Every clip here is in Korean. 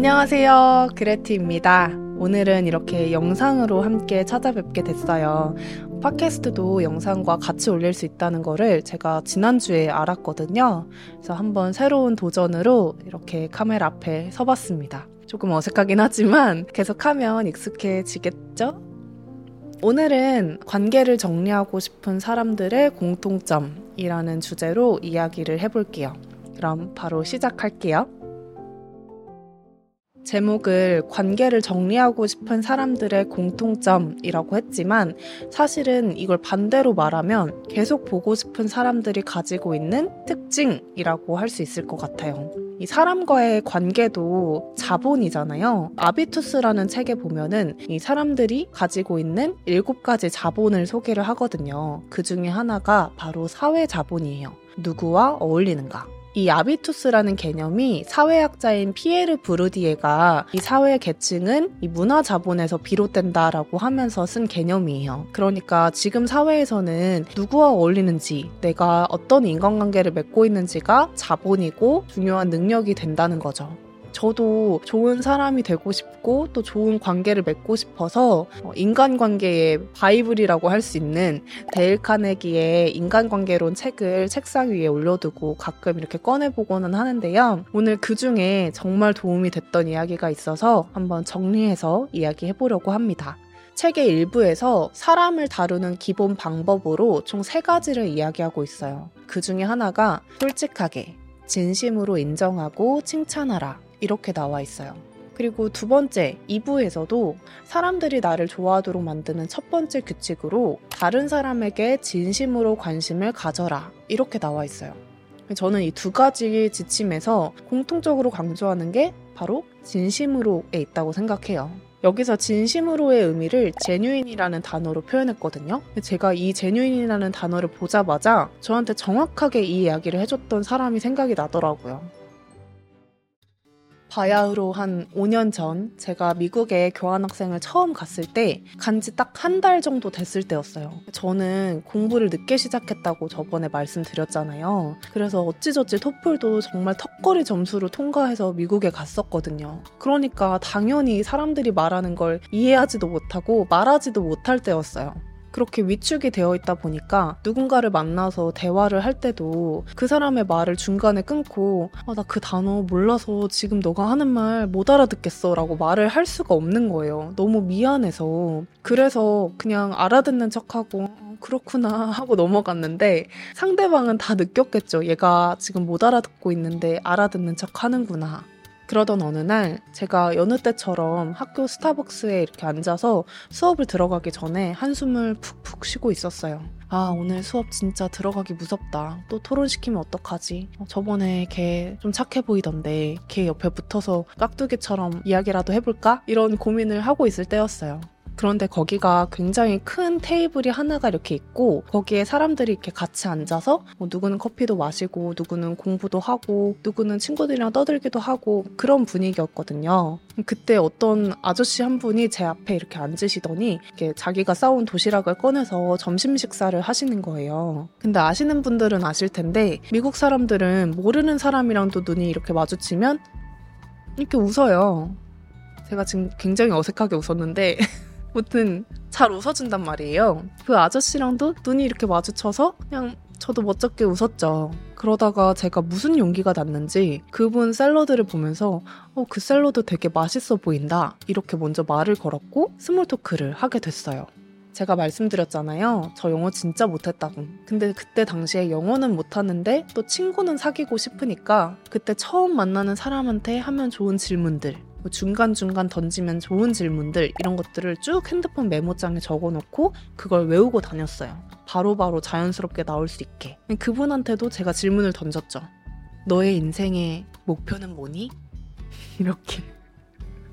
안녕하세요. 그레티입니다. 오늘은 이렇게 영상으로 함께 찾아뵙게 됐어요. 팟캐스트도 영상과 같이 올릴 수 있다는 거를 제가 지난주에 알았거든요. 그래서 한번 새로운 도전으로 이렇게 카메라 앞에 서봤습니다. 조금 어색하긴 하지만 계속하면 익숙해지겠죠? 오늘은 관계를 정리하고 싶은 사람들의 공통점이라는 주제로 이야기를 해볼게요. 그럼 바로 시작할게요. 제목을 관계를 정리하고 싶은 사람들의 공통점이라고 했지만 사실은 이걸 반대로 말하면 계속 보고 싶은 사람들이 가지고 있는 특징이라고 할 수 있을 것 같아요. 이 사람과의 관계도 자본이잖아요. 아비투스라는 책에 보면은 이 사람들이 가지고 있는 일곱 가지 자본을 소개를 하거든요. 그 중에 하나가 바로 사회 자본이에요. 누구와 어울리는가. 이 아비투스라는 개념이 사회학자인 피에르 브루디에가 이 사회 계층은 이 문화 자본에서 비롯된다라고 하면서 쓴 개념이에요. 그러니까 지금 사회에서는 누구와 어울리는지, 내가 어떤 인간관계를 맺고 있는지가 자본이고 중요한 능력이 된다는 거죠. 저도 좋은 사람이 되고 싶고 또 좋은 관계를 맺고 싶어서 어, 인간관계의 바이블이라고 할 수 있는 데일 카네기의 인간관계론 책을 책상 위에 올려두고 가끔 이렇게 꺼내보고는 하는데요. 오늘 그 중에 정말 도움이 됐던 이야기가 있어서 한번 정리해서 이야기해보려고 합니다. 책의 일부에서 사람을 다루는 기본 방법으로 총 세 가지를 이야기하고 있어요. 그 중에 하나가 솔직하게, 진심으로 인정하고 칭찬하라. 이렇게 나와 있어요. 그리고 두 번째, 2부에서도 사람들이 나를 좋아하도록 만드는 첫 번째 규칙으로 다른 사람에게 진심으로 관심을 가져라. 이렇게 나와 있어요. 저는 이 두 가지 지침에서 공통적으로 강조하는 게 바로 진심으로에 있다고 생각해요. 여기서 진심으로의 의미를 제뉴인이라는 단어로 표현했거든요. 제가 이 제뉴인이라는 단어를 보자마자 저한테 정확하게 이 이야기를 해줬던 사람이 생각이 나더라고요. 바야흐로 한 5년 전 제가 미국에 교환학생을 처음 갔을 때 간지 딱 한 달 정도 됐을 때였어요. 저는 공부를 늦게 시작했다고 저번에 말씀드렸잖아요. 그래서 어찌저찌 토플도 정말 턱걸이 점수로 통과해서 미국에 갔었거든요. 그러니까 당연히 사람들이 말하는 걸 이해하지도 못하고 말하지도 못할 때였어요. 그렇게 위축이 되어 있다 보니까 누군가를 만나서 대화를 할 때도 그 사람의 말을 중간에 끊고 아, 나 그 단어 몰라서 지금 너가 하는 말 못 알아듣겠어 라고 말을 할 수가 없는 거예요. 너무 미안해서. 그래서 그냥 알아듣는 척하고 어, 그렇구나 하고 넘어갔는데 상대방은 다 느꼈겠죠. 얘가 지금 못 알아듣고 있는데 알아듣는 척 하는구나. 그러던 어느 날 제가 여느 때처럼 학교 스타벅스에 이렇게 앉아서 수업을 들어가기 전에 한숨을 푹푹 쉬고 있었어요. 아, 오늘 수업 진짜 들어가기 무섭다. 또 토론시키면 어떡하지? 어, 저번에 걔 좀 착해 보이던데 걔 옆에 붙어서 깍두기처럼 이야기라도 해볼까? 이런 고민을 하고 있을 때였어요. 그런데 거기가 굉장히 큰 테이블이 하나가 이렇게 있고 거기에 사람들이 이렇게 같이 앉아서 뭐 누구는 커피도 마시고 누구는 공부도 하고 누구는 친구들이랑 떠들기도 하고 그런 분위기였거든요. 그때 어떤 아저씨 한 분이 제 앞에 이렇게 앉으시더니 이렇게 자기가 싸온 도시락을 꺼내서 점심 식사를 하시는 거예요. 근데 아시는 분들은 아실 텐데 미국 사람들은 모르는 사람이랑도 눈이 이렇게 마주치면 이렇게 웃어요. 제가 지금 굉장히 어색하게 웃었는데 무튼 잘 웃어준단 말이에요. 그 아저씨랑도 눈이 이렇게 마주쳐서 그냥 저도 멋쩍게 웃었죠. 그러다가 제가 무슨 용기가 났는지 그분 샐러드를 보면서 어, 그 샐러드 되게 맛있어 보인다. 이렇게 먼저 말을 걸었고 small talk를 하게 됐어요. 제가 말씀드렸잖아요. 저 영어 진짜 못했다고. 근데 그때 당시에 영어는 못하는데 또 친구는 사귀고 싶으니까 그때 처음 만나는 사람한테 하면 좋은 질문들 뭐 중간중간 던지면 좋은 질문들 이런 것들을 쭉 핸드폰 메모장에 적어놓고 그걸 외우고 다녔어요. 바로바로 바로 자연스럽게 나올 수 있게. 그분한테도 제가 질문을 던졌죠. 너의 인생의 목표는 뭐니? 이렇게.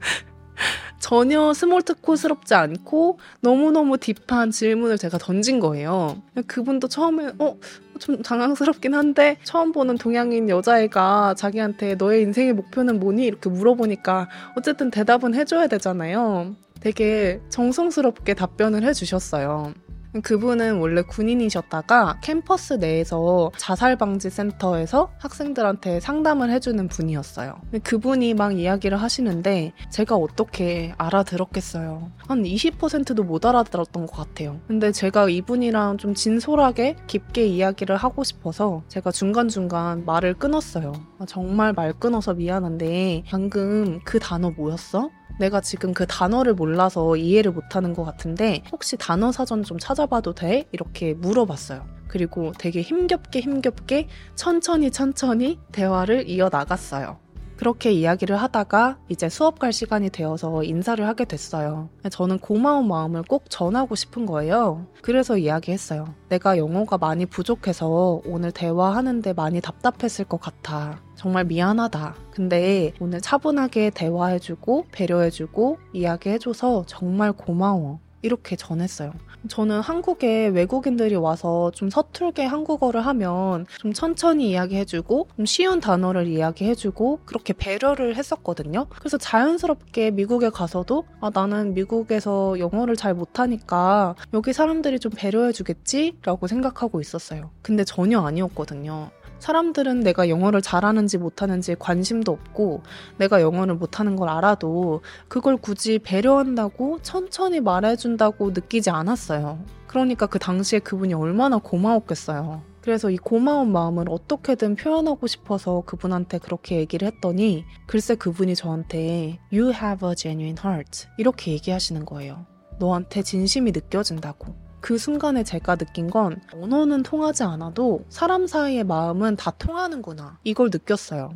전혀 스몰트코스럽지 않고 너무너무 딥한 질문을 제가 던진 거예요. 그분도 처음에 어? 좀 당황스럽긴 한데 처음 보는 동양인 여자애가 자기한테 너의 인생의 목표는 뭐니? 이렇게 물어보니까 어쨌든 대답은 해줘야 되잖아요. 되게 정성스럽게 답변을 해주셨어요. 그분은 원래 군인이셨다가 캠퍼스 내에서 자살방지센터에서 학생들한테 상담을 해주는 분이었어요. 그분이 막 이야기를 하시는데 제가 어떻게 알아들었겠어요. 한 20%도 못 알아들었던 것 같아요. 근데 제가 이분이랑 좀 진솔하게 깊게 이야기를 하고 싶어서 제가 중간중간 말을 끊었어요. 아, 정말 말 끊어서 미안한데 방금 그 단어 뭐였어? 내가 지금 그 단어를 몰라서 이해를 못하는 것 같은데 혹시 단어 사전 좀 찾아봐도 돼? 이렇게 물어봤어요. 그리고 되게 힘겹게 힘겹게 천천히 천천히 대화를 이어나갔어요. 그렇게 이야기를 하다가 이제 수업 갈 시간이 되어서 인사를 하게 됐어요. 저는 고마운 마음을 꼭 전하고 싶은 거예요. 그래서 이야기했어요. 내가 영어가 많이 부족해서 오늘 대화하는데 많이 답답했을 것 같아. 정말 미안하다. 근데 오늘 차분하게 대화해주고 배려해주고 이야기해줘서 정말 고마워. 이렇게 전했어요. 저는 한국에 외국인들이 와서 좀 서툴게 한국어를 하면 좀 천천히 이야기해주고 좀 쉬운 단어를 이야기해주고 그렇게 배려를 했었거든요. 그래서 자연스럽게 미국에 가서도 아, 나는 미국에서 영어를 잘 못하니까 여기 사람들이 좀 배려해주겠지? 라고 생각하고 있었어요. 근데 전혀 아니었거든요. 사람들은 내가 영어를 잘하는지 못하는지 관심도 없고 내가 영어를 못하는 걸 알아도 그걸 굳이 배려한다고 천천히 말해준다고 느끼지 않았어요. 그러니까 그 당시에 그분이 얼마나 고마웠겠어요. 그래서 이 고마운 마음을 어떻게든 표현하고 싶어서 그분한테 그렇게 얘기를 했더니 글쎄 그분이 저한테 You have a genuine heart 이렇게 얘기하시는 거예요. 너한테 진심이 느껴진다고. 그 순간에 제가 느낀 건 언어는 통하지 않아도 사람 사이의 마음은 다 통하는구나. 이걸 느꼈어요.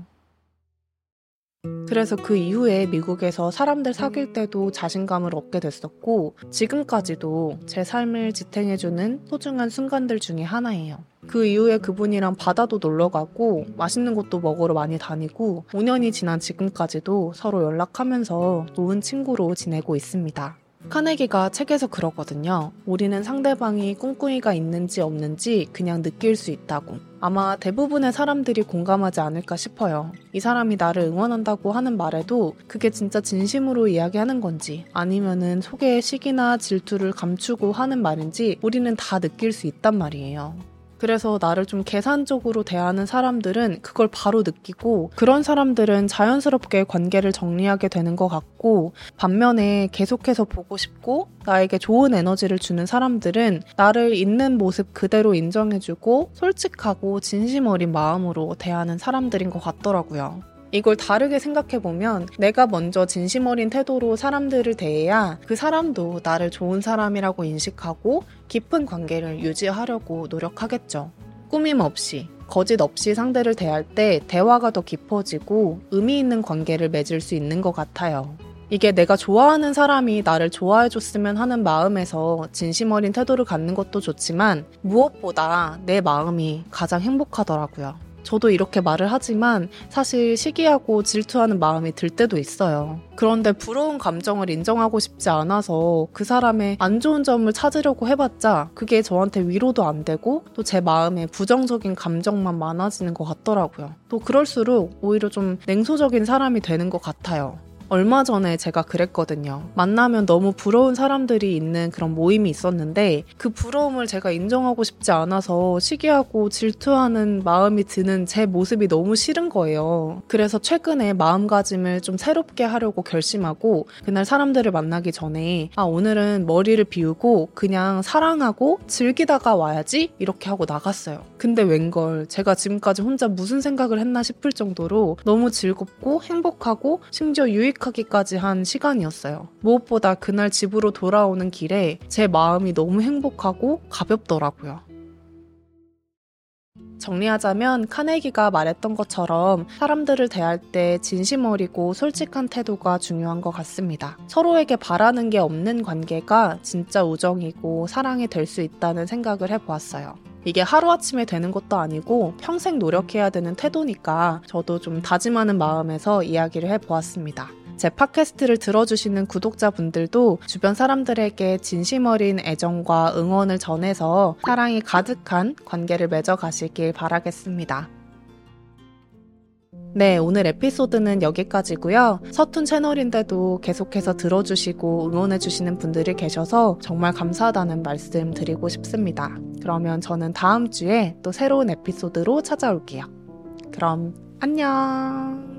그래서 그 이후에 미국에서 사람들 사귈 때도 자신감을 얻게 됐었고, 지금까지도 제 삶을 지탱해주는 소중한 순간들 중에 하나예요. 그 이후에 그분이랑 바다도 놀러 가고, 맛있는 곳도 먹으러 많이 다니고, 5년이 지난 지금까지도 서로 연락하면서 좋은 친구로 지내고 있습니다. 카네기가 책에서 그러거든요. 우리는 상대방이 꿍꿍이가 있는지 없는지 그냥 느낄 수 있다고. 아마 대부분의 사람들이 공감하지 않을까 싶어요. 이 사람이 나를 응원한다고 하는 말에도 그게 진짜 진심으로 이야기하는 건지 아니면은 속에 시기나 질투를 감추고 하는 말인지 우리는 다 느낄 수 있단 말이에요. 그래서 나를 좀 계산적으로 대하는 사람들은 그걸 바로 느끼고 그런 사람들은 자연스럽게 관계를 정리하게 되는 것 같고 반면에 계속해서 보고 싶고 나에게 좋은 에너지를 주는 사람들은 나를 있는 모습 그대로 인정해주고 솔직하고 진심 어린 마음으로 대하는 사람들인 것 같더라고요. 이걸 다르게 생각해보면 내가 먼저 진심 어린 태도로 사람들을 대해야 그 사람도 나를 좋은 사람이라고 인식하고 깊은 관계를 유지하려고 노력하겠죠. 꾸밈 없이, 거짓 없이 상대를 대할 때 대화가 더 깊어지고 의미 있는 관계를 맺을 수 있는 것 같아요. 이게 내가 좋아하는 사람이 나를 좋아해줬으면 하는 마음에서 진심 어린 태도를 갖는 것도 좋지만 무엇보다 내 마음이 가장 행복하더라고요. 저도 이렇게 말을 하지만 사실 시기하고 질투하는 마음이 들 때도 있어요. 그런데 부러운 감정을 인정하고 싶지 않아서 그 사람의 안 좋은 점을 찾으려고 해봤자 그게 저한테 위로도 안 되고 또 제 마음에 부정적인 감정만 많아지는 것 같더라고요. 또 그럴수록 오히려 좀 냉소적인 사람이 되는 것 같아요. 얼마 전에 제가 그랬거든요. 만나면 너무 부러운 사람들이 있는 그런 모임이 있었는데 그 부러움을 제가 인정하고 싶지 않아서 시기하고 질투하는 마음이 드는 제 모습이 너무 싫은 거예요. 그래서 최근에 마음가짐을 좀 새롭게 하려고 결심하고 그날 사람들을 만나기 전에 아, 오늘은 머리를 비우고 그냥 사랑하고 즐기다가 와야지 이렇게 하고 나갔어요. 근데 웬걸 제가 지금까지 혼자 무슨 생각을 했나 싶을 정도로 너무 즐겁고 행복하고 심지어 유익 도착하기까지 한 시간이었어요. 무엇보다 그날 집으로 돌아오는 길에 제 마음이 너무 행복하고 가볍더라고요. 정리하자면 카네기가 말했던 것처럼 사람들을 대할 때 진심 어리고 솔직한 태도가 중요한 것 같습니다. 서로에게 바라는 게 없는 관계가 진짜 우정이고 사랑이 될 수 있다는 생각을 해보았어요. 이게 하루아침에 되는 것도 아니고 평생 노력해야 되는 태도니까 저도 좀 다짐하는 마음에서 이야기를 해보았습니다. 제 팟캐스트를 들어주시는 구독자분들도 주변 사람들에게 진심 어린 애정과 응원을 전해서 사랑이 가득한 관계를 맺어 가시길 바라겠습니다. 네, 오늘 에피소드는 여기까지고요. 서툰 채널인데도 계속해서 들어주시고 응원해주시는 분들이 계셔서 정말 감사하다는 말씀 드리고 싶습니다. 그러면 저는 다음 주에 또 새로운 에피소드로 찾아올게요. 그럼 안녕!